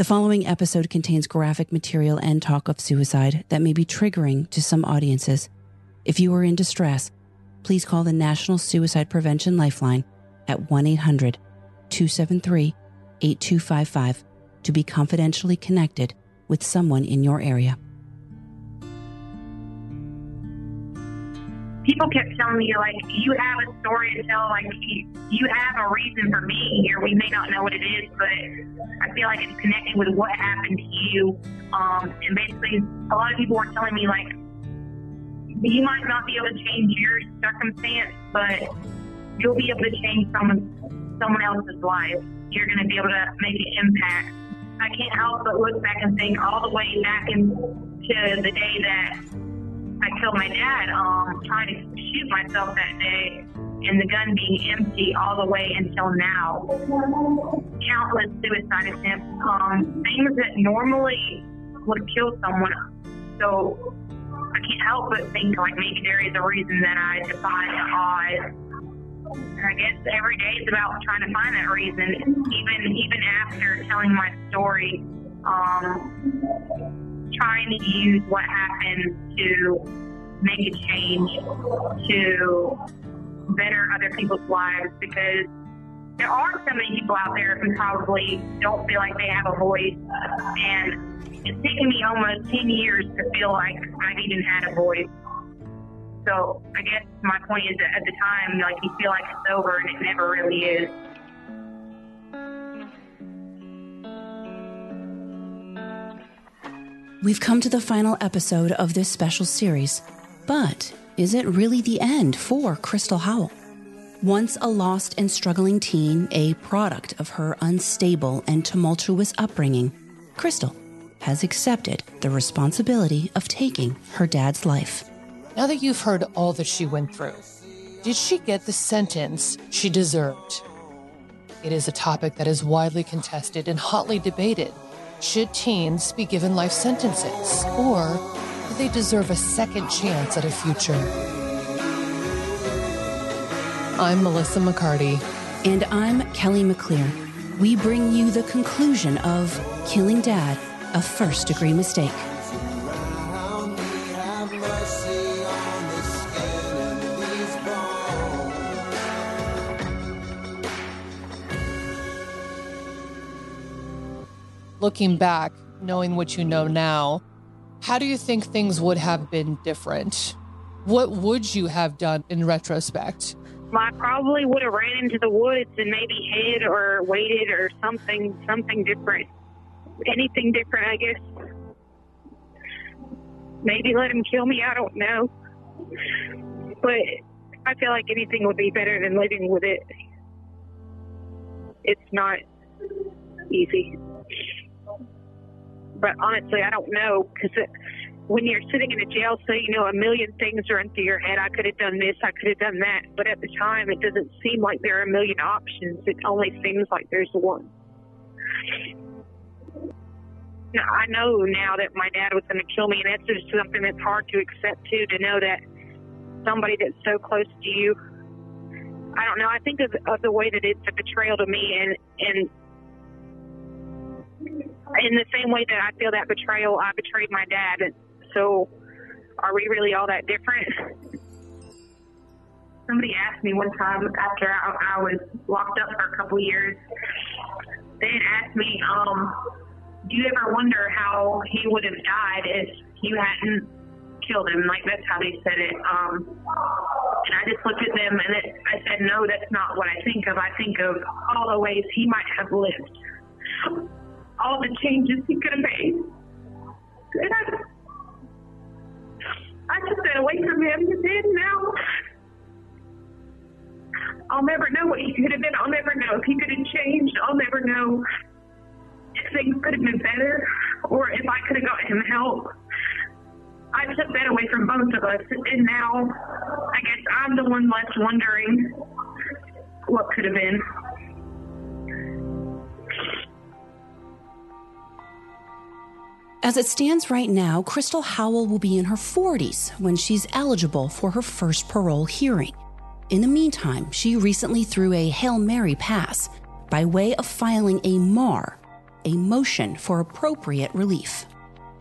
The following episode contains graphic material and talk of suicide that may be triggering to some audiences. If you are in distress, please call the National Suicide Prevention Lifeline at 1 800 273 8255 to be confidentially connected with someone in your area. People kept telling me like you have a story to tell like you, you have a reason for being here. We may not know what it is but i feel like it's connected with what happened to you. Um, and basically a lot of people were telling me like you might not be able to change your circumstance but you'll be able to change someone someone else's life. You're going to be able to make an impact. I can't help but look back and think all the way back into the day that I killed my dad um, trying to shoot myself that day, and the gun being empty all the way until now. Countless suicide attempts, um, things that normally would kill someone. So I can't help but think like maybe there is a reason that I defy the odds. And I guess every day is about trying to find that reason, even even after telling my story. Um, trying to use what happened to make a change to better other people's lives because there are so many people out there who probably don't feel like they have a voice and it's taken me almost 10 years to feel like I've even had a voice. So I guess my point is that at the time, like you feel like it's over and it never really is. We've come to the final episode of this special series, but is it really the end for Crystal Howell? Once a lost and struggling teen, a product of her unstable and tumultuous upbringing, Crystal has accepted the responsibility of taking her dad's life. Now that you've heard all that she went through, did she get the sentence she deserved? It is a topic that is widely contested and hotly debated should teens be given life sentences, or do they deserve a second chance at a future? I'm Melissa McCarty. And I'm Kelly McClear. We bring you the conclusion of Killing Dad, a first degree mistake. Looking back, knowing what you know now, how do you think things would have been different? What would you have done in retrospect? I probably would have ran into the woods and maybe hid or waited or something, something different. Anything different, I guess. Maybe let him kill me. I don't know. But I feel like anything would be better than living with it. It's not easy but honestly, I don't know because when you're sitting in a jail cell, you know, a million things run through your head. I could have done this, I could have done that. But at the time, it doesn't seem like there are a million options. It only seems like there's one. I know now that my dad was going to kill me, and that's just something that's hard to accept, too, to know that somebody that's so close to you. I don't know. I think of, of the way that it's a betrayal to me, and and in the same way that I feel that betrayal, I betrayed my dad. So, are we really all that different? Somebody asked me one time after I, I was locked up for a couple years. They had asked me, um, "Do you ever wonder how he would have died if you hadn't killed him?" Like that's how they said it. Um, and I just looked at them and it, I said, "No, that's not what I think of. I think of all the ways he might have lived." All the changes he could have made. And I, I took that away from him. And now I'll never know what he could have been. I'll never know if he could have changed. I'll never know if things could have been better or if I could have got him help. I took that away from both of us, and now I guess I'm the one left wondering what could have been. As it stands right now, Crystal Howell will be in her 40s when she's eligible for her first parole hearing. In the meantime, she recently threw a Hail Mary pass by way of filing a MAR, a motion for appropriate relief.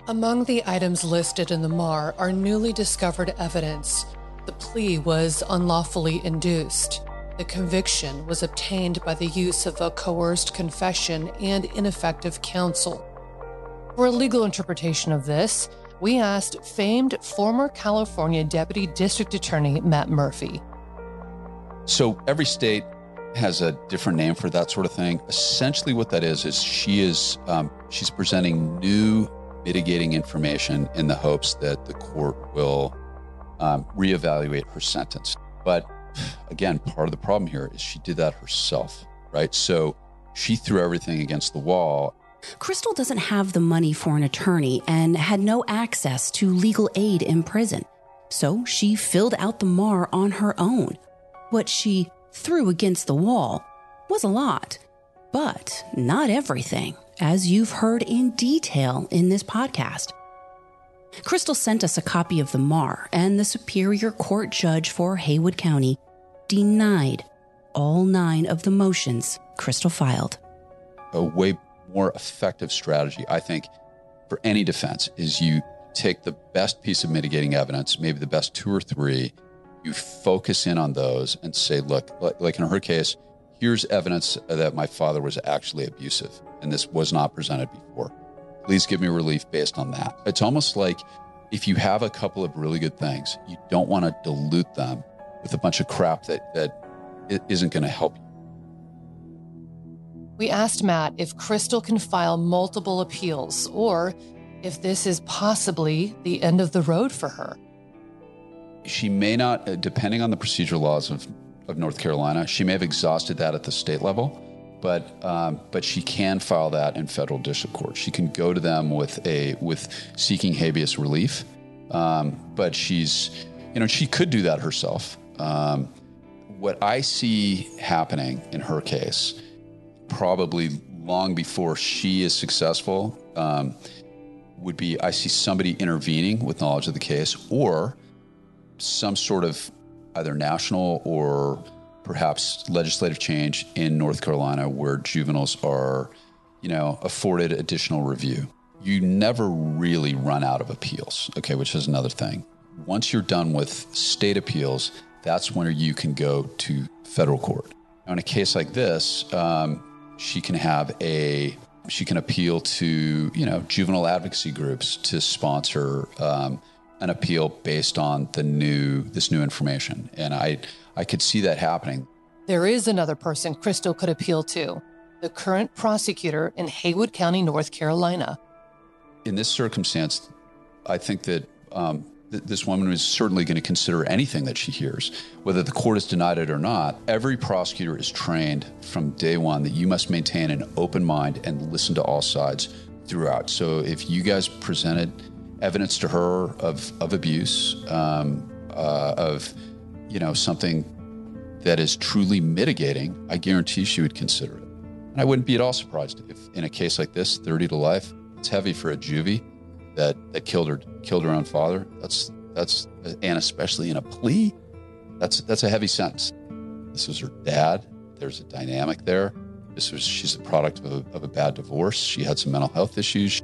Among the items listed in the MAR are newly discovered evidence. The plea was unlawfully induced. The conviction was obtained by the use of a coerced confession and ineffective counsel. For a legal interpretation of this, we asked famed former California Deputy District Attorney Matt Murphy. So every state has a different name for that sort of thing. Essentially, what that is is she is um, she's presenting new mitigating information in the hopes that the court will um, reevaluate her sentence. But again, part of the problem here is she did that herself, right? So she threw everything against the wall. Crystal doesn't have the money for an attorney and had no access to legal aid in prison. So she filled out the MAR on her own. What she threw against the wall was a lot, but not everything, as you've heard in detail in this podcast. Crystal sent us a copy of the MAR, and the Superior Court judge for Haywood County denied all nine of the motions Crystal filed. A more effective strategy, I think, for any defense is you take the best piece of mitigating evidence, maybe the best two or three, you focus in on those and say, look, like in her case, here's evidence that my father was actually abusive and this was not presented before. Please give me relief based on that. It's almost like if you have a couple of really good things, you don't want to dilute them with a bunch of crap that, that isn't going to help you. We asked Matt if Crystal can file multiple appeals or if this is possibly the end of the road for her. She may not, uh, depending on the procedural laws of, of North Carolina, she may have exhausted that at the state level, but um, but she can file that in federal district court. She can go to them with a with seeking habeas relief, um, but she's you know she could do that herself. Um, what I see happening in her case, probably long before she is successful, um, would be I see somebody intervening with knowledge of the case, or some sort of either national or perhaps legislative change in North Carolina where juveniles are, you know, afforded additional review. You never really run out of appeals, okay, which is another thing. Once you're done with state appeals, that's when you can go to federal court. Now, in a case like this, um, she can have a she can appeal to you know juvenile advocacy groups to sponsor um, an appeal based on the new this new information, and I I could see that happening. There is another person Crystal could appeal to, the current prosecutor in Haywood County, North Carolina. In this circumstance, I think that um, this woman is certainly going to consider anything that she hears, whether the court has denied it or not. Every prosecutor is trained from day one that you must maintain an open mind and listen to all sides throughout. So if you guys presented evidence to her of, of abuse, um, uh, of you know something that is truly mitigating, I guarantee she would consider it. And I wouldn't be at all surprised if, in a case like this, 30 to life, it's heavy for a juvie that that killed her killed her own father. That's that's and especially in a plea, that's that's a heavy sentence. This was her dad. There's a dynamic there. This was she's a product of a, of a bad divorce. She had some mental health issues,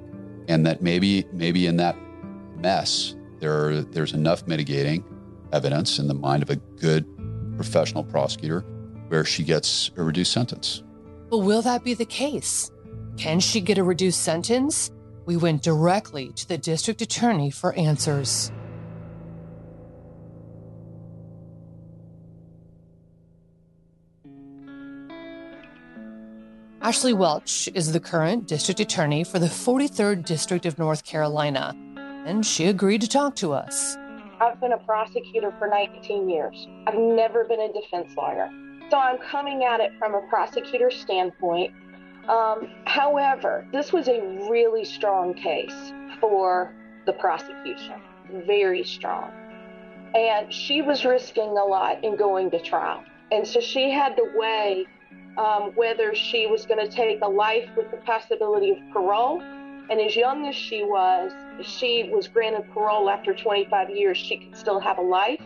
and that maybe maybe in that mess there there's enough mitigating evidence in the mind of a good professional prosecutor where she gets a reduced sentence. But will that be the case? Can she get a reduced sentence? We went directly to the district attorney for answers. Ashley Welch is the current district attorney for the 43rd District of North Carolina, and she agreed to talk to us. I've been a prosecutor for 19 years. I've never been a defense lawyer. So I'm coming at it from a prosecutor standpoint um, however, this was a really strong case for the prosecution, very strong. And she was risking a lot in going to trial. And so she had to weigh um, whether she was going to take a life with the possibility of parole. And as young as she was, she was granted parole after 25 years, she could still have a life.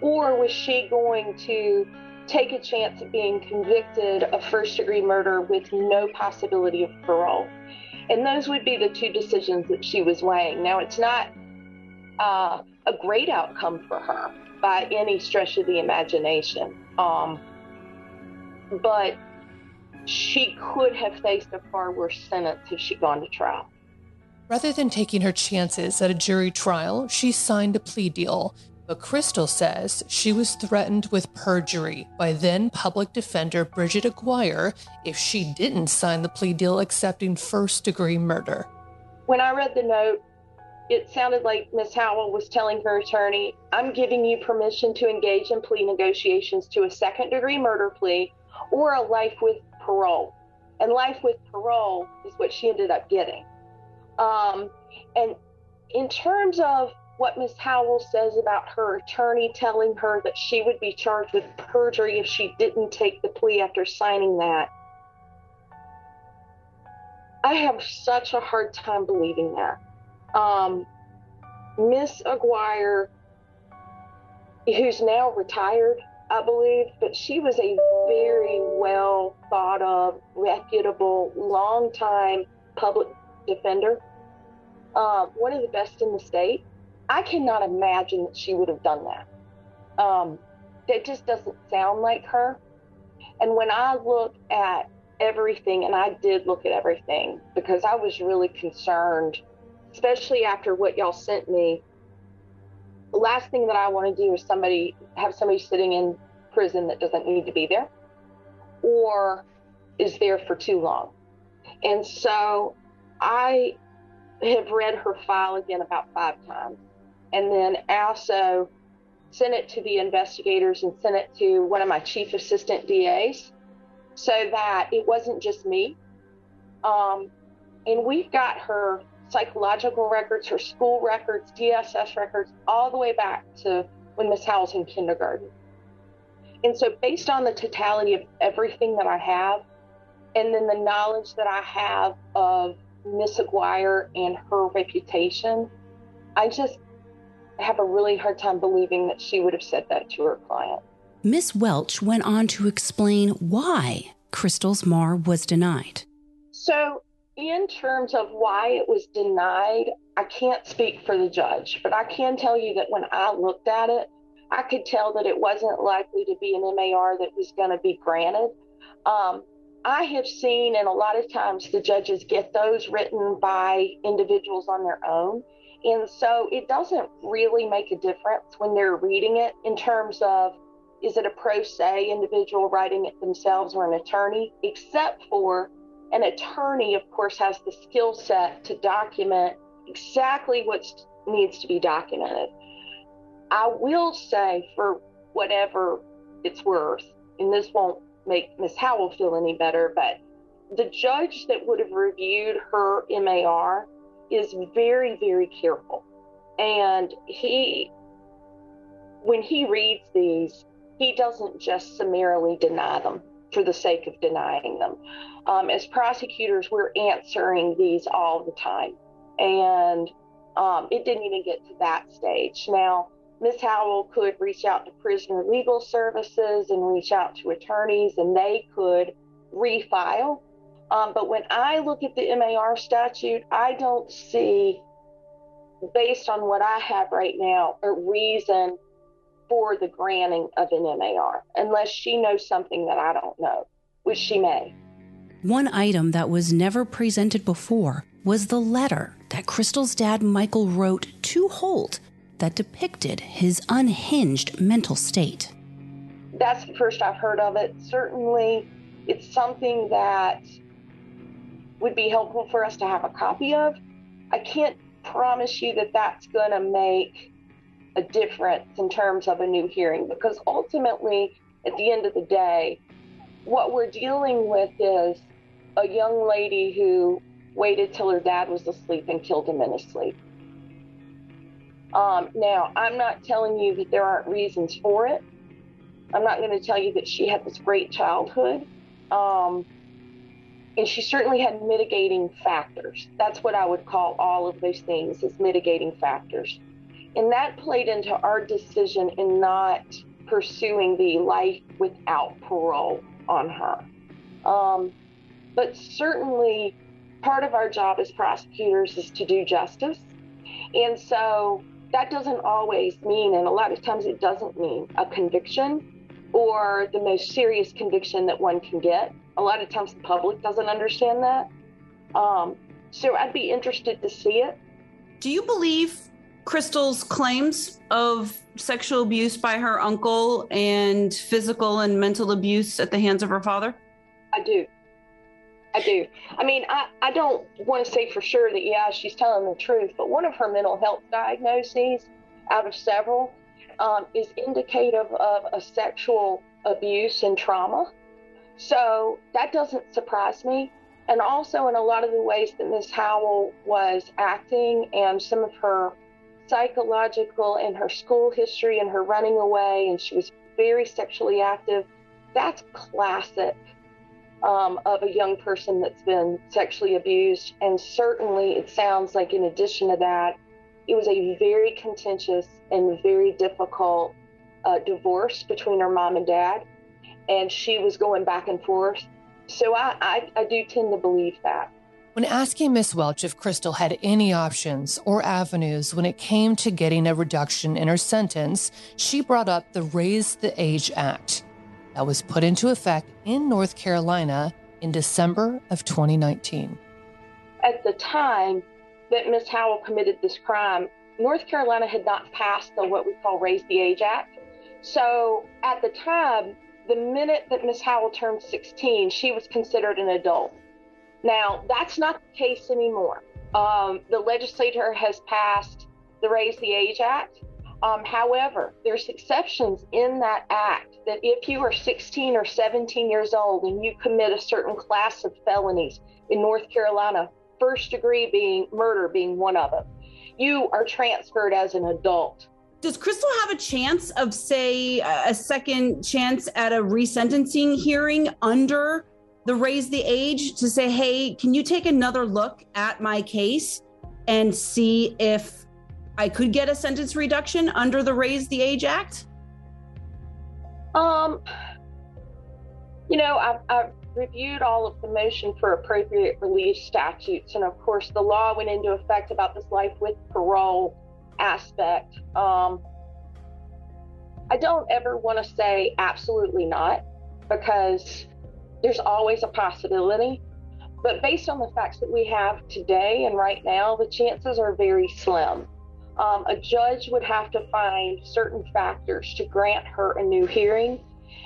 Or was she going to take a chance of being convicted of first degree murder with no possibility of parole. And those would be the two decisions that she was weighing. Now, it's not uh, a great outcome for her by any stretch of the imagination. Um, but she could have faced a far worse sentence if she'd gone to trial. Rather than taking her chances at a jury trial, she signed a plea deal but Crystal says she was threatened with perjury by then public defender Bridget Aguirre if she didn't sign the plea deal accepting first degree murder. When I read the note, it sounded like Miss Howell was telling her attorney, I'm giving you permission to engage in plea negotiations to a second degree murder plea or a life with parole. And life with parole is what she ended up getting. Um, and in terms of what Miss Howell says about her attorney telling her that she would be charged with perjury if she didn't take the plea after signing that. I have such a hard time believing that. Um, Miss Aguirre, who's now retired, I believe, but she was a very well thought of, reputable, long-time public defender, um, one of the best in the state. I cannot imagine that she would have done that. Um, that just doesn't sound like her. And when I look at everything, and I did look at everything because I was really concerned, especially after what y'all sent me. The last thing that I want to do is somebody have somebody sitting in prison that doesn't need to be there or is there for too long. And so I have read her file again about five times and then also sent it to the investigators and sent it to one of my chief assistant DAs so that it wasn't just me. Um, and we've got her psychological records, her school records, DSS records, all the way back to when Miss Howell's in kindergarten. And so, based on the totality of everything that I have, and then the knowledge that I have of Miss Aguirre and her reputation, I just have a really hard time believing that she would have said that to her client. Miss Welch went on to explain why Crystal's MAR was denied. So, in terms of why it was denied, I can't speak for the judge, but I can tell you that when I looked at it, I could tell that it wasn't likely to be an MAR that was going to be granted. Um, I have seen, and a lot of times the judges get those written by individuals on their own. And so it doesn't really make a difference when they're reading it in terms of is it a pro se individual writing it themselves or an attorney, except for an attorney, of course, has the skill set to document exactly what needs to be documented. I will say, for whatever it's worth, and this won't make Miss Howell feel any better, but the judge that would have reviewed her MAR is very, very careful. And he, when he reads these, he doesn't just summarily deny them for the sake of denying them. Um, as prosecutors, we're answering these all the time. And um, it didn't even get to that stage. Now, Ms. Howell could reach out to prisoner legal services and reach out to attorneys, and they could refile um, but when I look at the MAR statute, I don't see, based on what I have right now, a reason for the granting of an MAR, unless she knows something that I don't know, which she may. One item that was never presented before was the letter that Crystal's dad Michael wrote to Holt that depicted his unhinged mental state. That's the first I've heard of it. Certainly, it's something that would be helpful for us to have a copy of. I can't promise you that that's going to make a difference in terms of a new hearing because ultimately, at the end of the day, what we're dealing with is a young lady who waited till her dad was asleep and killed him in his sleep. Um, now, I'm not telling you that there aren't reasons for it. I'm not going to tell you that she had this great childhood. Um, and she certainly had mitigating factors. That's what I would call all of those things as mitigating factors. And that played into our decision in not pursuing the life without parole on her. Um, but certainly, part of our job as prosecutors is to do justice. And so that doesn't always mean, and a lot of times it doesn't mean, a conviction or the most serious conviction that one can get. A lot of times the public doesn't understand that. Um, so I'd be interested to see it. Do you believe Crystal's claims of sexual abuse by her uncle and physical and mental abuse at the hands of her father? I do. I do. I mean, I, I don't want to say for sure that, yeah, she's telling the truth, but one of her mental health diagnoses out of several um, is indicative of a sexual abuse and trauma. So that doesn't surprise me. And also, in a lot of the ways that Miss Howell was acting and some of her psychological and her school history and her running away, and she was very sexually active, that's classic um, of a young person that's been sexually abused. And certainly, it sounds like, in addition to that, it was a very contentious and very difficult uh, divorce between her mom and dad. And she was going back and forth. So I, I, I do tend to believe that. When asking Miss Welch if Crystal had any options or avenues when it came to getting a reduction in her sentence, she brought up the Raise the Age Act that was put into effect in North Carolina in December of 2019. At the time that Miss Howell committed this crime, North Carolina had not passed the what we call Raise the Age Act. So at the time, the minute that Miss Howell turned 16, she was considered an adult. Now, that's not the case anymore. Um, the legislature has passed the Raise the Age Act, um, however, there's exceptions in that act that if you are 16 or 17 years old and you commit a certain class of felonies in North Carolina, first degree being murder being one of them, you are transferred as an adult. Does Crystal have a chance of, say, a second chance at a resentencing hearing under the raise the age to say, hey, can you take another look at my case and see if I could get a sentence reduction under the Raise the Age Act? Um, you know, I've, I've reviewed all of the motion for appropriate release statutes, and of course, the law went into effect about this life with parole aspect. Um, I don't ever want to say absolutely not because there's always a possibility. But based on the facts that we have today and right now, the chances are very slim um, a judge would have to find certain factors to grant her a new hearing.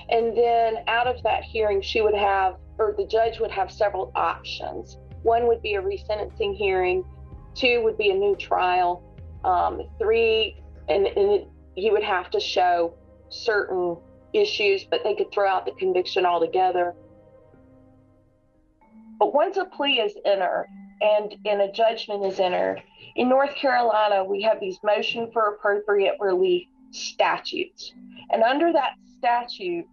And then out of that hearing, she would have, or the judge would have several options. One would be a resentencing hearing, two would be a new trial, um, three, and, and he would have to show certain issues, but they could throw out the conviction altogether. But once a plea is entered and, and a judgment is entered, in North Carolina, we have these motion for appropriate relief statutes. And under that statute,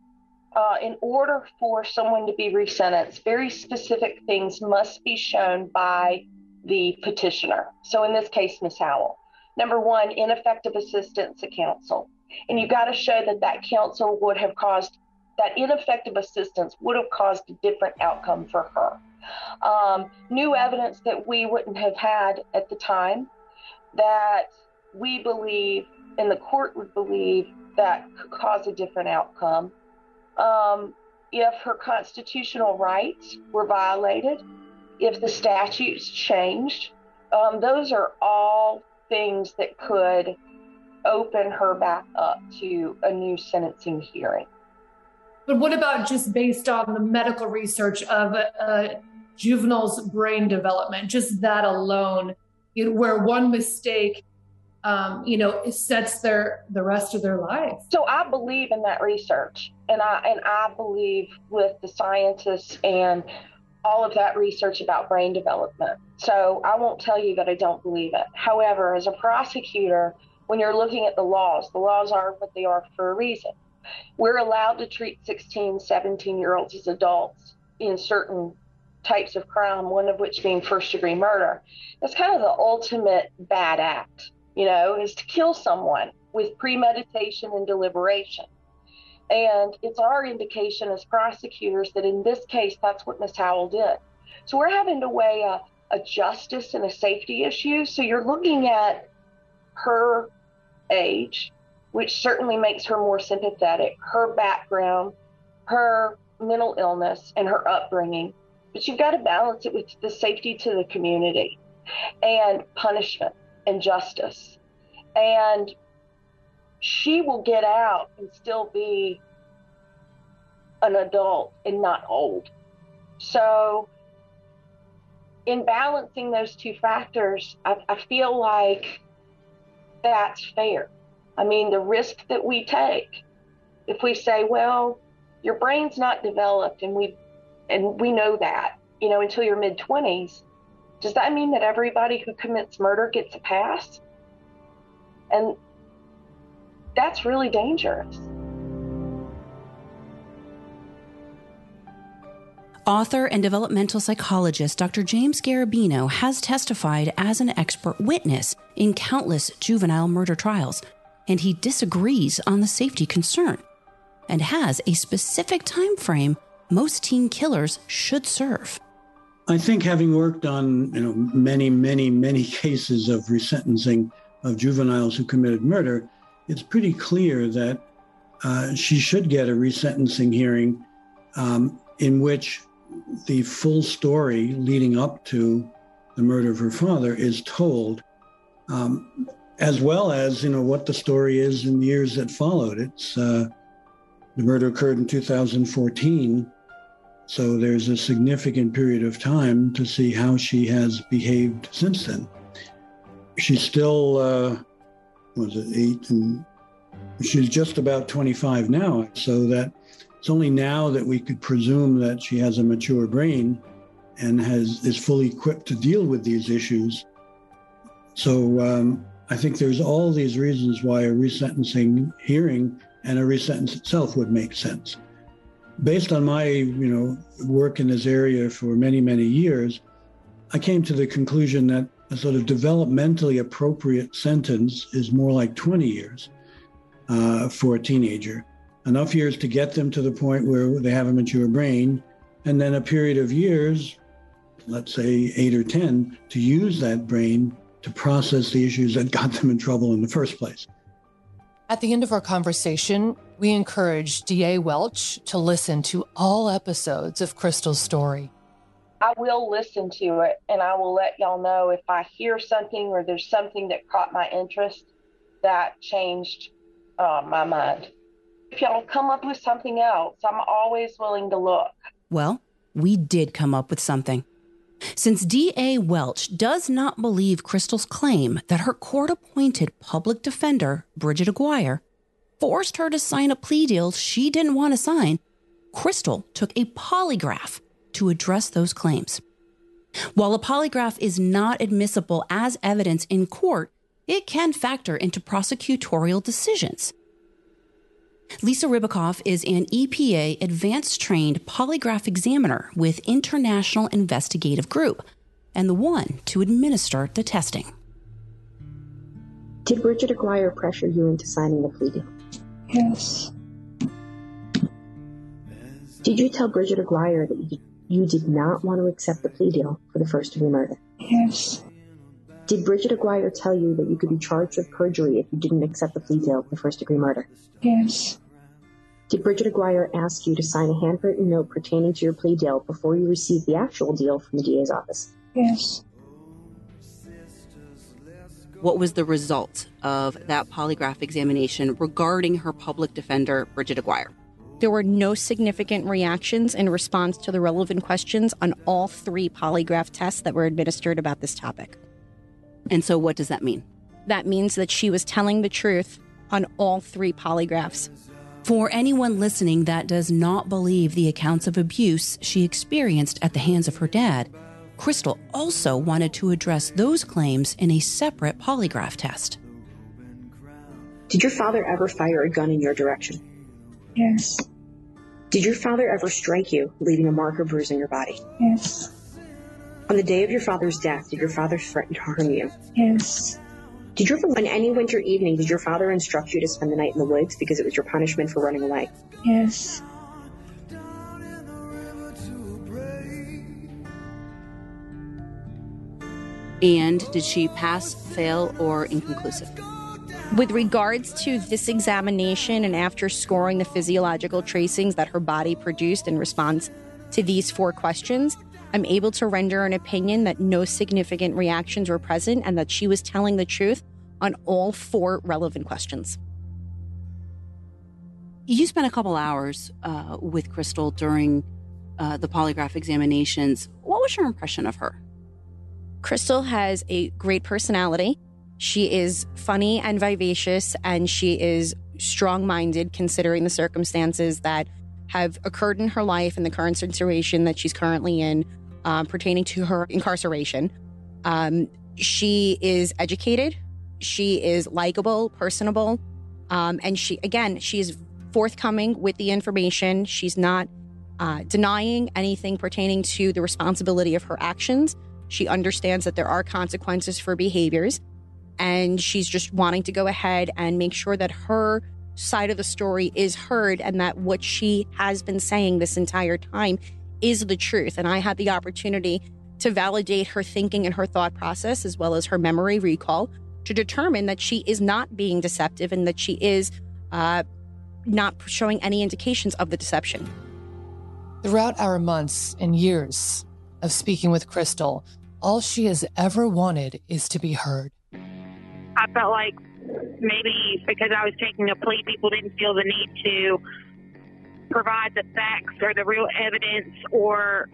uh, in order for someone to be resentenced, very specific things must be shown by the petitioner. So in this case, Ms. Howell. Number one, ineffective assistance to counsel. And you've got to show that that counsel would have caused, that ineffective assistance would have caused a different outcome for her um, new evidence that we wouldn't have had at the time that we believe and the court would believe that could cause a different outcome. Um, if her constitutional rights were violated, if the statutes changed, um, those are all things that could open her back up to a new sentencing hearing. But what about just based on the medical research of a, juveniles' brain development, just that alone, you know, where one mistake, um, you know, sets their the rest of their life. So I believe in that research, and I and I believe with the scientists and all of that research about brain development. So I won't tell you that I don't believe it. However, as a prosecutor, when you're looking at the laws, the laws are what they are for a reason. We're allowed to treat 16, 17 year olds as adults in certain types of crime, one of which being first degree murder. That's kind of the ultimate bad act, you know, is to kill someone with premeditation and deliberation. And it's our indication as prosecutors that in this case, that's what Miss Howell did. So we're having to weigh a, a justice and a safety issue. So you're looking at her age, which certainly makes her more sympathetic, her background, her mental illness, and her upbringing. But you've got to balance it with the safety to the community and punishment and justice. And she will get out and still be an adult and not old. So, in balancing those two factors, I, I feel like that's fair. I mean, the risk that we take, if we say, well, your brain's not developed and we and we know that, you know, until your mid 20s, does that mean that everybody who commits murder gets a pass? And that's really dangerous. Author and developmental psychologist Dr. James Garbarino has testified as an expert witness in countless juvenile murder trials, and he disagrees on the safety concern and has a specific time frame most teen killers should serve. I think having worked on you know many many many cases of resentencing of juveniles who committed murder, it's pretty clear that uh, she should get a resentencing hearing um, in which the full story leading up to the murder of her father is told, um, as well as you know what the story is in the years that followed. It's uh, the murder occurred in 2014, so there's a significant period of time to see how she has behaved since then. She's still uh, was it eight and she's just about 25 now, so that it's only now that we could presume that she has a mature brain and has is fully equipped to deal with these issues. So um, I think there's all these reasons why a resentencing hearing and a resentence itself would make sense. Based on my, you know, work in this area for many, many years, I came to the conclusion that a sort of developmentally appropriate sentence is more like 20 years uh, for a teenager. Enough years to get them to the point where they have a mature brain, and then a period of years, let's say eight or 10, to use that brain to process the issues that got them in trouble in the first place. At the end of our conversation, we encourage DA Welch to listen to all episodes of Crystal's story. I will listen to it and I will let y'all know if I hear something or there's something that caught my interest that changed uh, my mind. If y'all come up with something else, I'm always willing to look. Well, we did come up with something. Since D.A. Welch does not believe Crystal's claim that her court appointed public defender, Bridget Aguirre, forced her to sign a plea deal she didn't want to sign, Crystal took a polygraph to address those claims. While a polygraph is not admissible as evidence in court, it can factor into prosecutorial decisions. Lisa Ribacoff is an EPA advanced trained polygraph examiner with International Investigative Group and the one to administer the testing. Did Bridget Aguirre pressure you into signing the plea deal? Yes. Did you tell Bridget Aguirre that you did not want to accept the plea deal for the first degree murder? Yes. Did Bridget Aguirre tell you that you could be charged with perjury if you didn't accept the plea deal for first degree murder? Yes. Did Bridget Aguirre ask you to sign a handwritten note pertaining to your plea deal before you received the actual deal from the DA's office? Yes. What was the result of that polygraph examination regarding her public defender, Bridget Aguirre? There were no significant reactions in response to the relevant questions on all three polygraph tests that were administered about this topic. And so, what does that mean? That means that she was telling the truth on all three polygraphs. For anyone listening that does not believe the accounts of abuse she experienced at the hands of her dad, Crystal also wanted to address those claims in a separate polygraph test. Did your father ever fire a gun in your direction? Yes. Did your father ever strike you, leaving a mark or bruise on your body? Yes. On the day of your father's death, did your father threaten to harm you? Yes. Did you ever, on any winter evening, did your father instruct you to spend the night in the woods because it was your punishment for running away? Yes. And did she pass, fail, or inconclusive? With regards to this examination and after scoring the physiological tracings that her body produced in response to these four questions, I'm able to render an opinion that no significant reactions were present and that she was telling the truth on all four relevant questions. You spent a couple hours uh, with Crystal during uh, the polygraph examinations. What was your impression of her? Crystal has a great personality. She is funny and vivacious, and she is strong minded considering the circumstances that have occurred in her life and the current situation that she's currently in um, pertaining to her incarceration. Um, she is educated, she is likable, personable, um, and she, again, she is forthcoming with the information. She's not uh, denying anything pertaining to the responsibility of her actions. She understands that there are consequences for behaviors, and she's just wanting to go ahead and make sure that her side of the story is heard and that what she has been saying this entire time is the truth. And I had the opportunity to validate her thinking and her thought process, as well as her memory recall, to determine that she is not being deceptive and that she is uh, not showing any indications of the deception. Throughout our months and years of speaking with Crystal, all she has ever wanted is to be heard. I felt like maybe because I was taking a plea, people didn't feel the need to provide the facts or the real evidence or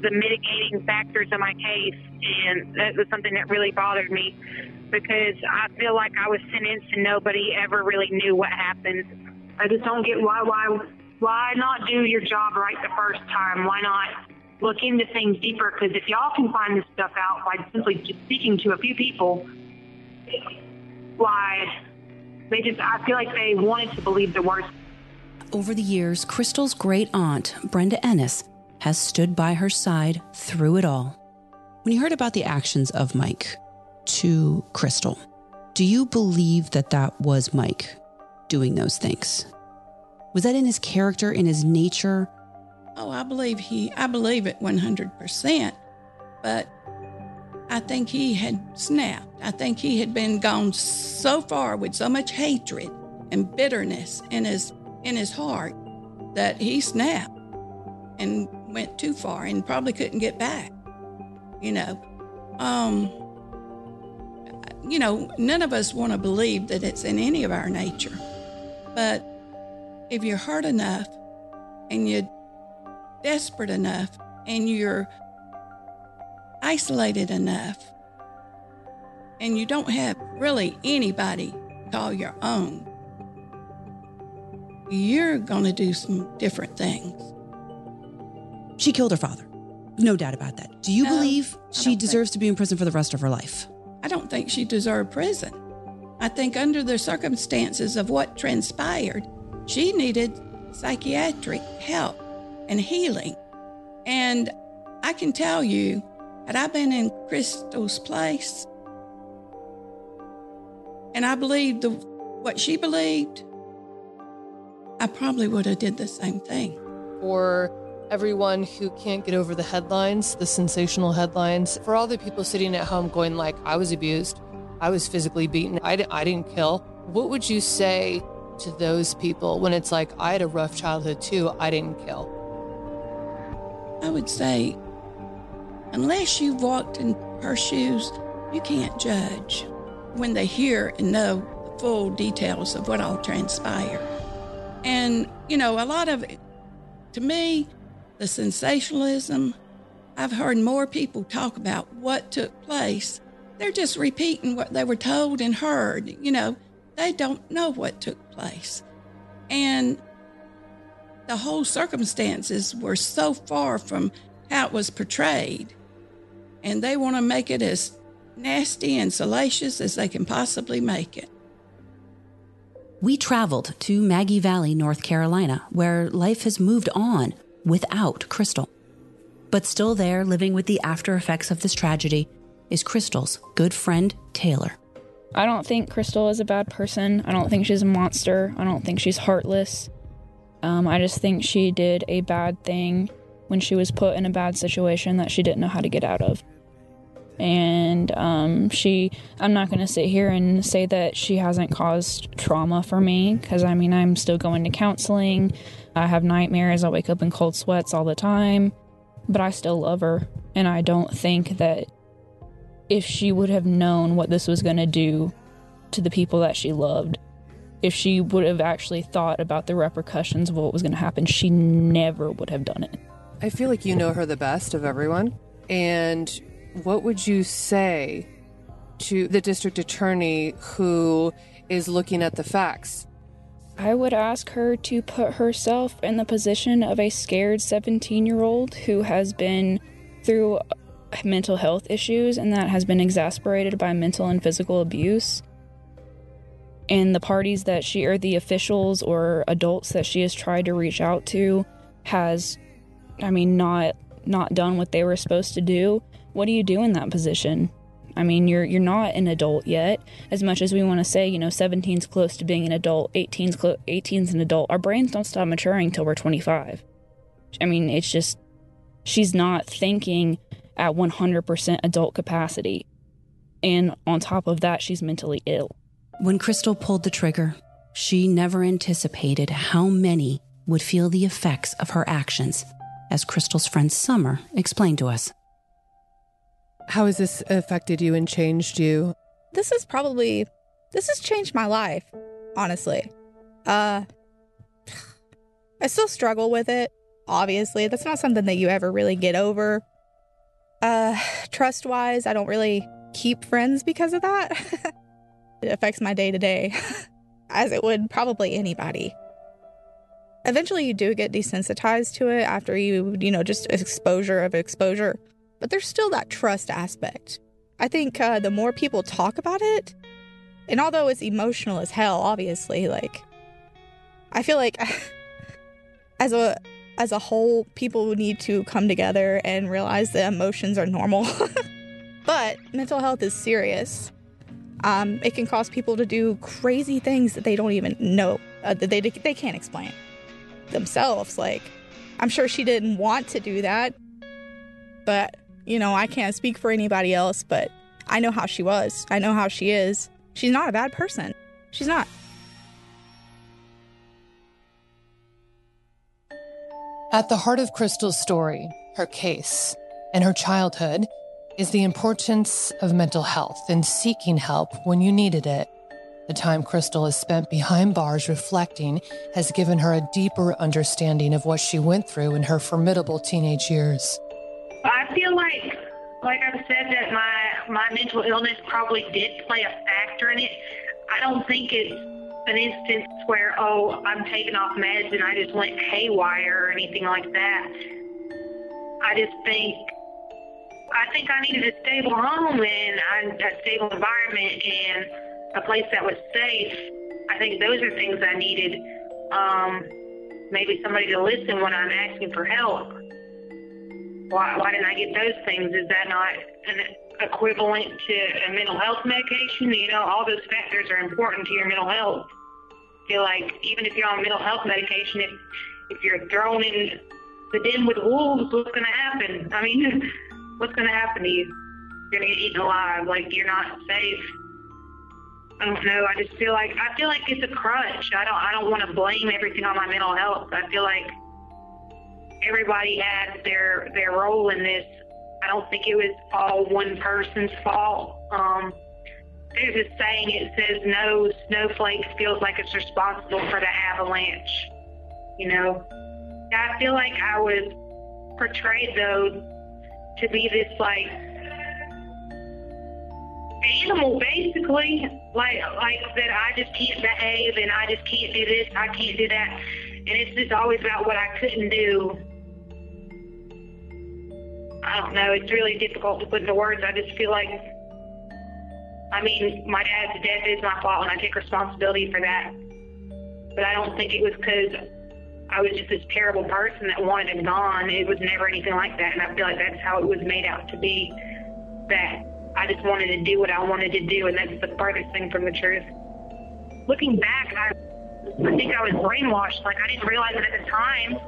the mitigating factors of my case. And that was something that really bothered me because I feel like I was sentenced and nobody ever really knew what happened. I just don't get why why why not do your job right the first time? Why not look into things deeper? Because if y'all can find this stuff out by simply just speaking to a few people, why they just I feel like they wanted to believe the worst. Over the years, Crystal's great aunt, Brenda Ennis, has stood by her side through it all. When you heard about the actions of Mike to Crystal, do you believe that that was Mike doing those things? Was that in his character, in his nature? Oh, I believe he, I believe it 100%. But I think he had snapped. I think he had been gone so far with so much hatred and bitterness in his in his heart that he snapped and went too far and probably couldn't get back. You know, um, you know, none of us want to believe that it's in any of our nature, but if you're hurt enough and you're desperate enough and you're isolated enough and you don't have really anybody call your own, you're going to do some different things. She killed her father. No doubt about that. Do you No, believe she deserves to be in prison for the rest of her life? I don't think she deserved prison. I think, under the circumstances of what transpired, she needed psychiatric help and healing. And I can tell you, had I been in Crystal's place. And I believed the, what she believed, I probably would have did the same thing. For everyone who can't get over the headlines, the sensational headlines, for all the people sitting at home going like, I was abused, I was physically beaten, I, di- I didn't kill, what would you say to those people when it's like, I had a rough childhood too, I didn't kill? I would say, unless you've walked in her shoes, you can't judge when they hear and know the full details of what all transpired. And, you know, a lot of it, to me, the sensationalism, I've heard more people talk about what took place. They're just repeating what they were told and heard. You know, they don't know what took place. And the whole circumstances were so far from how it was portrayed. And they want to make it as nasty and salacious as they can possibly make it. We traveled to Maggie Valley, North Carolina, where life has moved on without Crystal. But still there, living with the after effects of this tragedy, is Crystal's good friend, Taylor. I don't think Crystal is a bad person. I don't think she's a monster. I don't think she's heartless. Um, I just think she did a bad thing when she was put in a bad situation that she didn't know how to get out of. And um, she, I'm not going to sit here and say that she hasn't caused trauma for me because I mean, I'm still going to counseling. I have nightmares. I wake up in cold sweats all the time, but I still love her. And I don't think that if she would have known what this was going to do to the people that she loved, if she would have actually thought about the repercussions of what was going to happen, she never would have done it. I feel like you know her the best of everyone. And what would you say to the district attorney who is looking at the facts? I would ask her to put herself in the position of a scared 17 year old who has been through mental health issues and that has been exasperated by mental and physical abuse. And the parties that she, or the officials or adults that she has tried to reach out to, has, I mean, not not done what they were supposed to do. What do you do in that position? I mean, you're you're not an adult yet. As much as we want to say, you know, 17's close to being an adult, 18's clo- 18's an adult. Our brains don't stop maturing till we're 25. I mean, it's just she's not thinking at 100% adult capacity. And on top of that, she's mentally ill. When Crystal pulled the trigger, she never anticipated how many would feel the effects of her actions, as Crystal's friend Summer explained to us. How has this affected you and changed you? This is probably this has changed my life, honestly. Uh I still struggle with it, obviously. That's not something that you ever really get over. Uh trust wise, I don't really keep friends because of that. it affects my day to day, as it would probably anybody. Eventually, you do get desensitized to it after you, you know, just exposure of exposure but there's still that trust aspect. I think uh, the more people talk about it, and although it's emotional as hell, obviously, like I feel like as a as a whole, people need to come together and realize that emotions are normal. but mental health is serious. Um, it can cause people to do crazy things that they don't even know uh, that they they can't explain themselves. Like, I'm sure she didn't want to do that, but you know, I can't speak for anybody else, but I know how she was. I know how she is. She's not a bad person. She's not. At the heart of Crystal's story, her case, and her childhood is the importance of mental health and seeking help when you needed it. The time Crystal has spent behind bars reflecting has given her a deeper understanding of what she went through in her formidable teenage years. I feel like, like I've said, that my my mental illness probably did play a factor in it. I don't think it's an instance where oh I'm taking off meds and I just went haywire or anything like that. I just think I think I needed a stable home and a stable environment and a place that was safe. I think those are things I needed. Um, maybe somebody to listen when I'm asking for help. Why, why didn't I get those things? Is that not an equivalent to a mental health medication? You know, all those factors are important to your mental health. I feel like even if you're on mental health medication, if if you're thrown in the den with wolves, what's going to happen? I mean, what's going to happen to you? You're going to get eaten alive. Like you're not safe. I don't know. I just feel like I feel like it's a crutch. I don't. I don't want to blame everything on my mental health. I feel like everybody had their their role in this. I don't think it was all one person's fault. Um, there's a saying it says no snowflake feels like it's responsible for the avalanche. You know, I feel like I was portrayed though to be this like animal basically like like that I just can't behave and I just can't do this I can't do that and it's just always about what I couldn't do I don't know. It's really difficult to put into words. I just feel like, I mean, my dad's death is my fault, and I take responsibility for that. But I don't think it was because I was just this terrible person that wanted him gone. It was never anything like that, and I feel like that's how it was made out to be. That I just wanted to do what I wanted to do, and that's the farthest thing from the truth. Looking back, I, I think I was brainwashed. Like I didn't realize it at the time,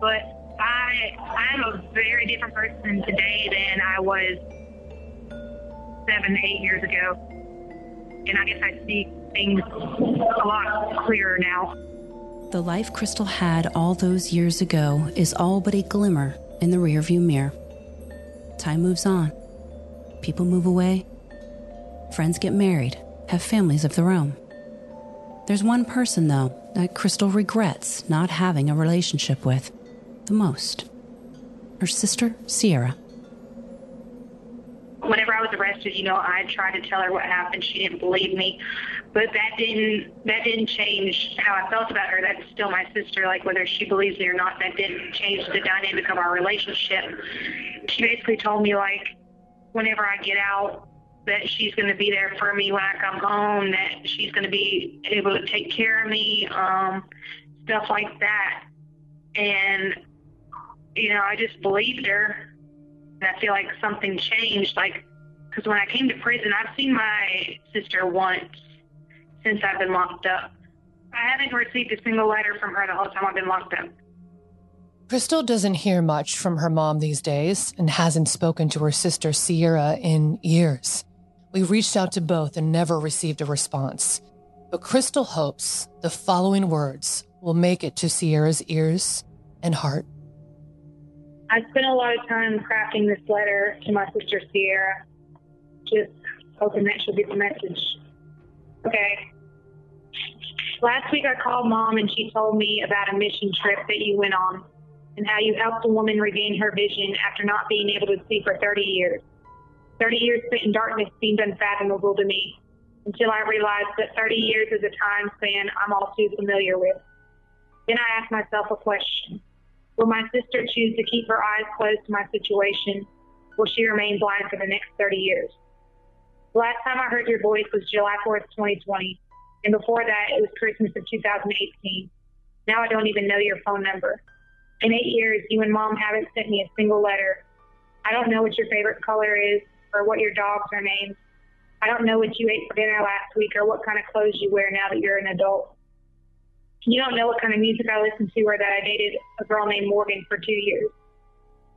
but I I am a very different person today than I was seven, eight years ago. And I guess I see things a lot clearer now. The life Crystal had all those years ago is all but a glimmer in the rearview mirror. Time moves on. People move away. Friends get married, have families of their own. There's one person, though, that Crystal regrets not having a relationship with the most her sister, Sierra. Whenever I was arrested, you know, I tried to tell her what happened. She didn't believe me, but that didn't that didn't change how I felt about her. That's still my sister. Like whether she believes me or not, that didn't change the dynamic of our relationship. She basically told me like, whenever I get out, that she's going to be there for me when I come home. That she's going to be able to take care of me, um, stuff like that. And you know, I just believed her. And I feel like something changed. Like, because when I came to prison, I've seen my sister once since I've been locked up. I haven't received a single letter from her the whole time I've been locked up. Crystal doesn't hear much from her mom these days and hasn't spoken to her sister Sierra in years. We reached out to both and never received a response. But Crystal hopes the following words will make it to Sierra's ears and heart. I spent a lot of time crafting this letter to my sister Sierra, just hoping that she'll get the message. Okay. Last week I called mom and she told me about a mission trip that you went on and how you helped a woman regain her vision after not being able to see for 30 years. 30 years spent in darkness seemed unfathomable to me until I realized that 30 years is a time span I'm all too familiar with. Then I asked myself a question. Will my sister choose to keep her eyes closed to my situation? Will she remain blind for the next 30 years? The last time I heard your voice was July 4th, 2020. And before that, it was Christmas of 2018. Now I don't even know your phone number. In eight years, you and mom haven't sent me a single letter. I don't know what your favorite color is or what your dogs are named. I don't know what you ate for dinner last week or what kind of clothes you wear now that you're an adult. You don't know what kind of music I listened to or that I dated a girl named Morgan for two years.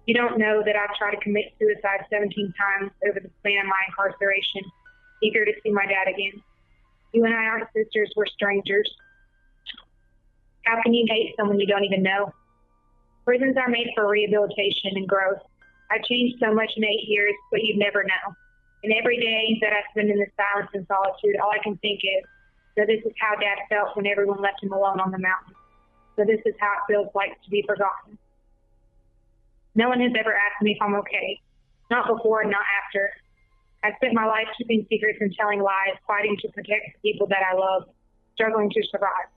You don't know that I've tried to commit suicide 17 times over the span of my incarceration, eager to see my dad again. You and I aren't sisters, we're strangers. How can you hate someone you don't even know? Prisons are made for rehabilitation and growth. I've changed so much in eight years, but you'd never know. And every day that I spend in this silence and solitude, all I can think is, so this is how Dad felt when everyone left him alone on the mountain. So this is how it feels like to be forgotten. No one has ever asked me if I'm okay. Not before not after. I spent my life keeping secrets and telling lies, fighting to protect the people that I love, struggling to survive.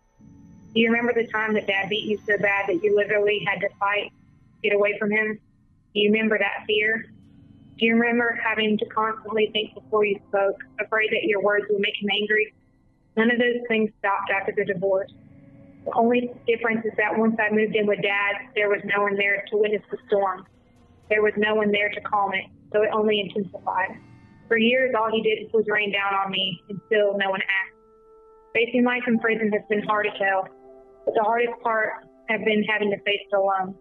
Do you remember the time that Dad beat you so bad that you literally had to fight get away from him? Do you remember that fear? Do you remember having to constantly think before you spoke, afraid that your words would make him angry? None of those things stopped after the divorce. The only difference is that once I moved in with Dad, there was no one there to witness the storm. There was no one there to calm it, so it only intensified. For years, all he did was rain down on me, and still no one asked. Facing life in prison has been hard to tell, but the hardest part has been having to face it alone.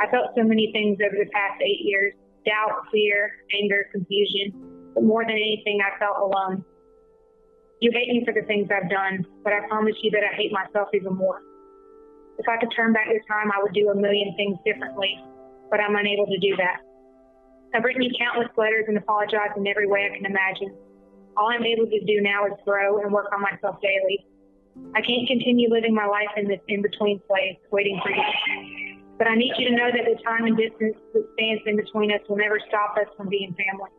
I felt so many things over the past eight years doubt, fear, anger, confusion, but more than anything, I felt alone. You hate me for the things I've done, but I promise you that I hate myself even more. If I could turn back the time, I would do a million things differently, but I'm unable to do that. I've written you countless letters and apologized in every way I can imagine. All I'm able to do now is grow and work on myself daily. I can't continue living my life in this in between place, waiting for you. But I need you to know that the time and distance that stands in between us will never stop us from being family.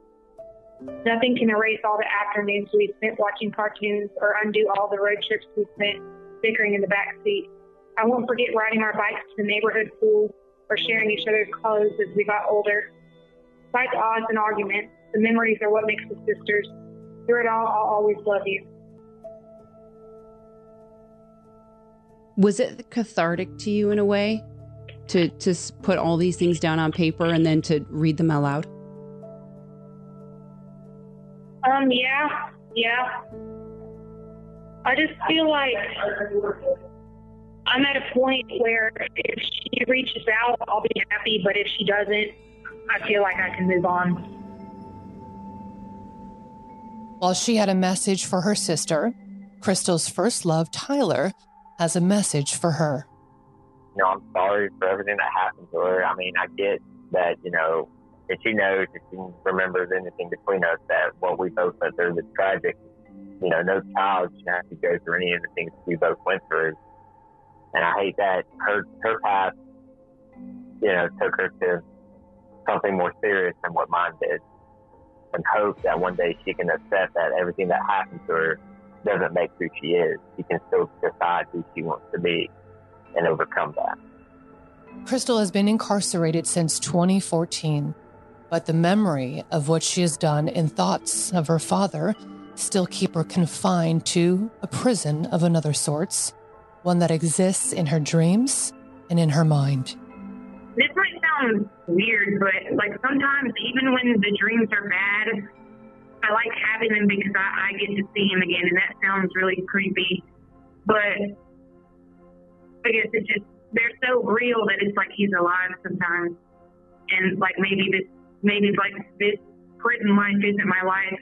Nothing can erase all the afternoons we spent watching cartoons or undo all the road trips we spent bickering in the back seat. I won't forget riding our bikes to the neighborhood pool or sharing each other's clothes as we got older. Despite the odds and arguments, the memories are what makes us sisters. Through it all, I'll always love you. Was it cathartic to you in a way to to put all these things down on paper and then to read them out loud? Um, yeah, yeah. I just feel like I'm at a point where if she reaches out, I'll be happy, but if she doesn't, I feel like I can move on. While she had a message for her sister, Crystal's first love, Tyler, has a message for her. You know, I'm sorry for everything that happened to her. I mean, I get that, you know, if she knows, if she remembers anything between us, that what we both went through was tragic. You know, no child should have to go through any of the things we both went through. And I hate that her her past, you know, took her to something more serious than what mine did. And hope that one day she can accept that everything that happened to her doesn't make who she is. She can still decide who she wants to be and overcome that. Crystal has been incarcerated since 2014, but the memory of what she has done and thoughts of her father still keep her confined to a prison of another sorts, one that exists in her dreams and in her mind. This might sound weird, but like sometimes even when the dreams are bad, I like having them because I, I get to see him again, and that sounds really creepy. But I guess it's just they're so real that it's like he's alive sometimes, and like maybe this, maybe like this prison life isn't my life.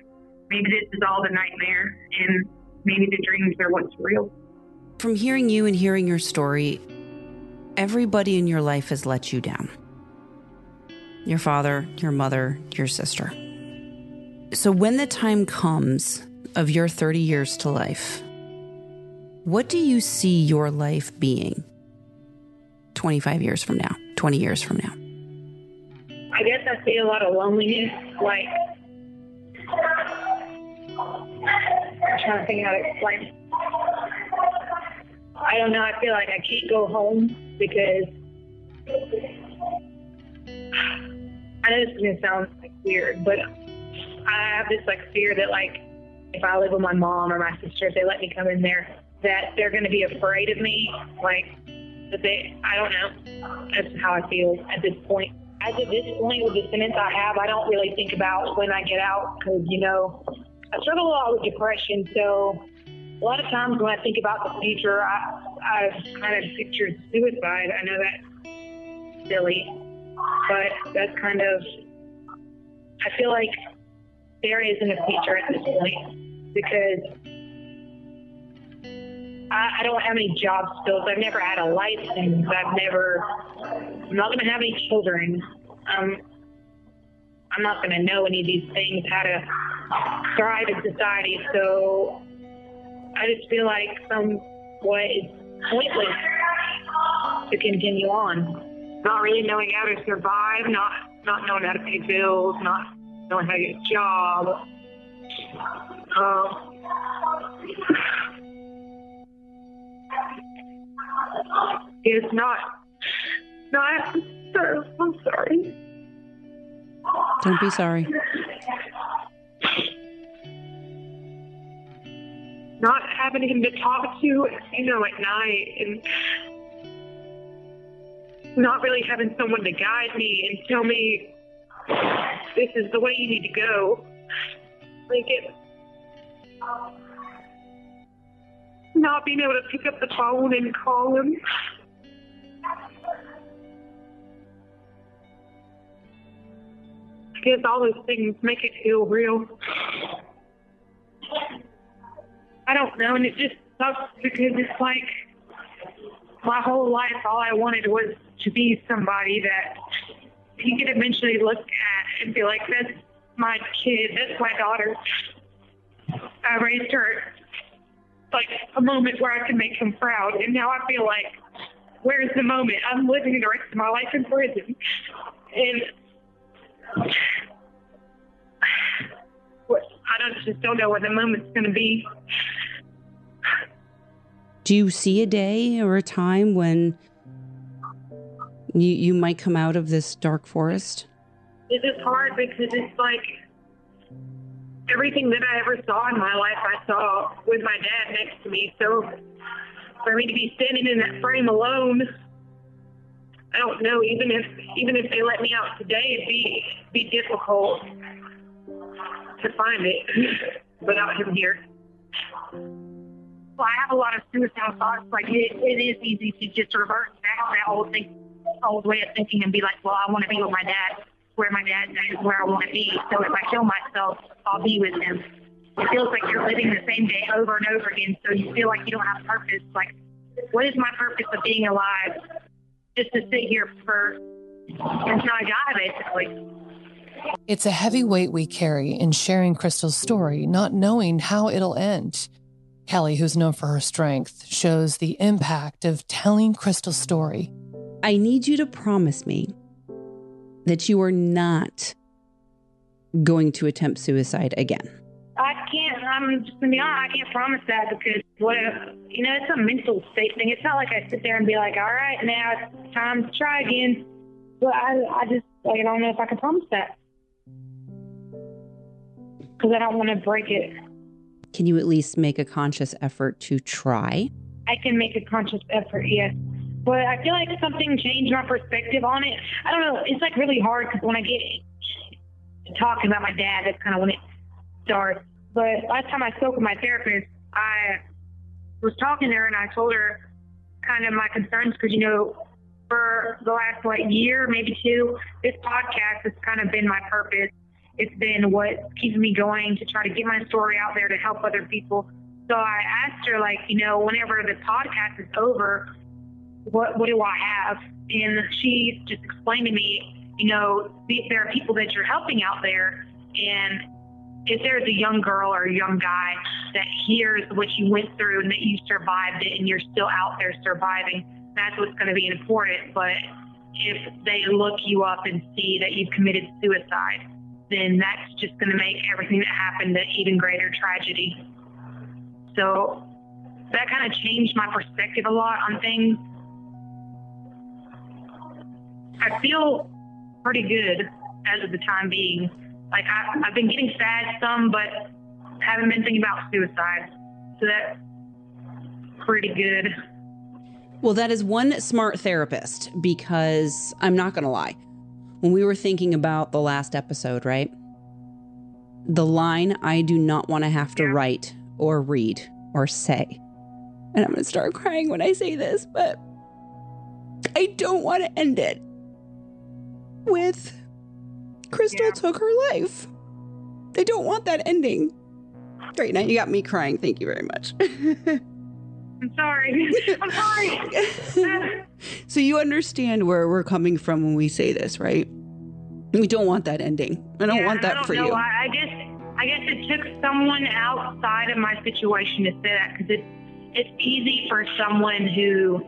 Maybe this is all the nightmare, and maybe the dreams are what's real. From hearing you and hearing your story, everybody in your life has let you down. Your father, your mother, your sister. So when the time comes of your 30 years to life, what do you see your life being 25 years from now, 20 years from now? I guess I see a lot of loneliness. Like, I'm trying to think how to explain. I don't know. I feel like I can't go home because I know this is gonna sound like weird, but I have this like fear that like if I live with my mom or my sister, if they let me come in there, that they're gonna be afraid of me. Like that they, I don't know. That's how I feel at this point. As of this point, with the sentence I have, I don't really think about when I get out because you know I struggle a lot with depression. So a lot of times when I think about the future, I, I've kind of pictured suicide. I know that's silly, but that's kind of. I feel like there isn't a future at this point because I, I don't have any job skills. I've never had a license. I've never. I'm not going to have any children. Um, I'm not going to know any of these things, how to thrive in society. So I just feel like somewhat it's pointless to continue on. Not really knowing how to survive, not not knowing how to pay bills, not to get a job. Um, it's not. Not. I'm sorry. Don't be sorry. Not having him to talk to, you know, at night, and not really having someone to guide me and tell me this is the way you need to go. Like it. Not being able to pick up the phone and call him. I guess all those things make it feel real. I don't know, and it just sucks because it's like my whole life, all I wanted was to be somebody that he could eventually look at and be like, that's my kid, that's my daughter. I raised her like a moment where I could make him proud, and now I feel like, where's the moment? I'm living the rest of my life in prison, and I don't just don't know what the moment's going to be. Do you see a day or a time when you, you might come out of this dark forest? It's just hard because it's like everything that I ever saw in my life, I saw with my dad next to me. So for me to be standing in that frame alone, I don't know. Even if even if they let me out today, it'd be be difficult. to find it without him here. Well, I have a lot of suicidal thoughts. Like it, it is easy to just revert back to that old thing, old way of thinking, and be like, well, I want to be with my dad. Where my dad is where I want to be. So if I kill myself, I'll be with him. It feels like you're living the same day over and over again. So you feel like you don't have purpose. Like, what is my purpose of being alive? Just to sit here for until I die, basically. It's a heavy weight we carry in sharing Crystal's story, not knowing how it'll end. Kelly, who's known for her strength, shows the impact of telling Crystal's story. I need you to promise me that you are not going to attempt suicide again. I can't. I'm just gonna be honest. I can't promise that because what if, you know, it's a mental state thing. It's not like I sit there and be like, all right, now it's time to try again. But I, I just, I don't know if I can promise that because I don't want to break it. Can you at least make a conscious effort to try? I can make a conscious effort, yes. But I feel like something changed my perspective on it. I don't know. It's like really hard because when I get talking about my dad, that's kind of when it starts. But last time I spoke with my therapist, I was talking to her and I told her kind of my concerns because, you know, for the last like year, maybe two, this podcast has kind of been my purpose. It's been what keeps me going to try to get my story out there to help other people. So I asked her, like, you know, whenever the podcast is over, what what do I have? And she just explained to me, you know, there are people that you're helping out there, and if there's a young girl or a young guy that hears what you went through and that you survived it and you're still out there surviving, that's what's going to be important. But if they look you up and see that you've committed suicide, then that's just going to make everything that happened an even greater tragedy. So that kind of changed my perspective a lot on things. I feel pretty good as of the time being. Like I, I've been getting sad some, but haven't been thinking about suicide. So that's pretty good. Well, that is one smart therapist because I'm not going to lie. When we were thinking about the last episode, right? The line I do not want to have to write or read or say. And I'm going to start crying when I say this, but I don't want to end it with Crystal yeah. took her life. They don't want that ending. Great, now you got me crying. Thank you very much. I'm sorry. I'm sorry. so you understand where we're coming from when we say this, right? We don't want that ending. I don't yeah, want that don't for know. you. I, I guess I guess it took someone outside of my situation to say that because it's it's easy for someone who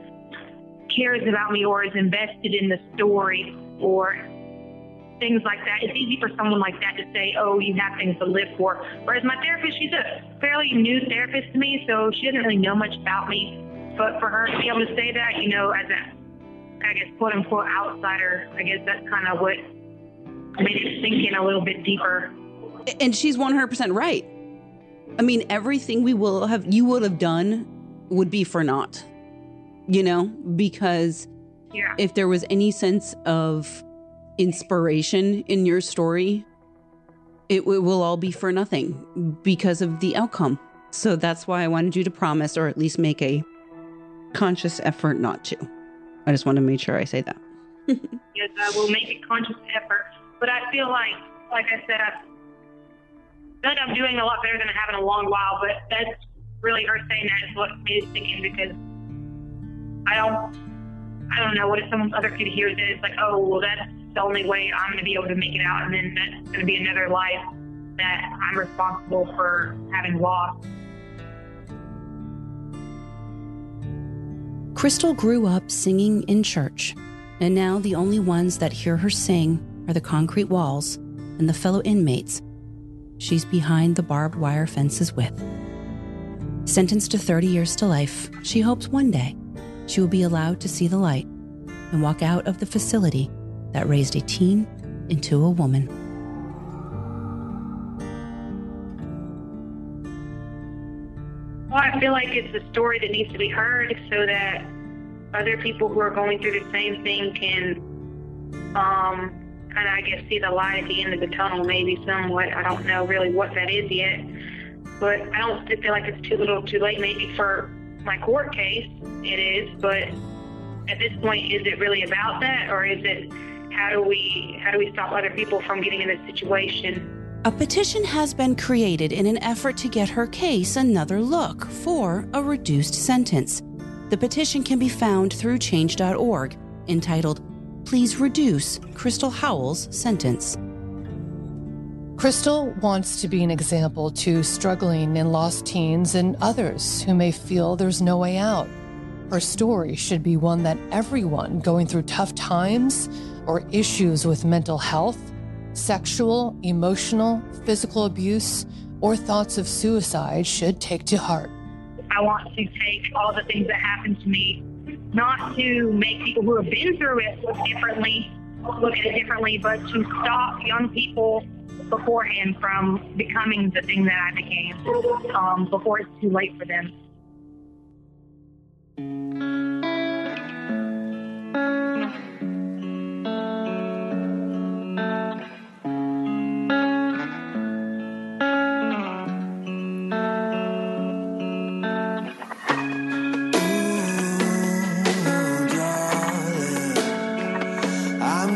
cares about me or is invested in the story or things like that. It's easy for someone like that to say, "Oh, you have things to live for." Whereas my therapist, she's a fairly new therapist to me, so she doesn't really know much about me. But for her to be able to say that, you know, as a, I guess, quote unquote outsider, I guess that's kind of what made it sink in a little bit deeper. And she's 100% right. I mean, everything we will have, you would have done would be for naught, you know, because yeah. if there was any sense of inspiration in your story, it, it will all be for nothing because of the outcome. So that's why I wanted you to promise or at least make a conscious effort not to. I just want to make sure I say that. yes, I will make a conscious effort. But I feel like, like I said, I feel like I'm doing a lot better than I have in a long while. But that's really her saying that is what made it thinking because I don't, I don't know what if some other kid hears it. It's like, oh, well, that's the only way I'm going to be able to make it out, and then that's going to be another life that I'm responsible for having lost. Crystal grew up singing in church, and now the only ones that hear her sing are the concrete walls and the fellow inmates she's behind the barbed wire fences with. Sentenced to 30 years to life, she hopes one day she will be allowed to see the light and walk out of the facility that raised a teen into a woman. Well, I feel like it's a story that needs to be heard so that other people who are going through the same thing can um, kind of, I guess, see the light at the end of the tunnel, maybe somewhat. I don't know really what that is yet, but I don't feel like it's too little, too late. Maybe for my court case, it is, but at this point, is it really about that, or is it how do we how do we stop other people from getting in this situation? A petition has been created in an effort to get her case another look for a reduced sentence. The petition can be found through change.org entitled Please Reduce Crystal Howell's Sentence. Crystal wants to be an example to struggling and lost teens and others who may feel there's no way out. Her story should be one that everyone going through tough times or issues with mental health, sexual, emotional, physical abuse, or thoughts of suicide should take to heart. I want to take all the things that happened to me, not to make people who have been through it look differently, look at it differently, but to stop young people beforehand from becoming the thing that I became um, before it's too late for them.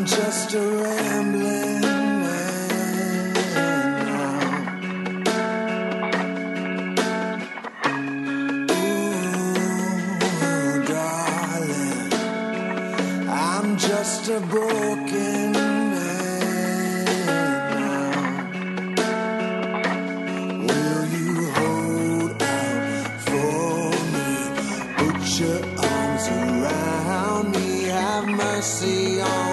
Just a mercy on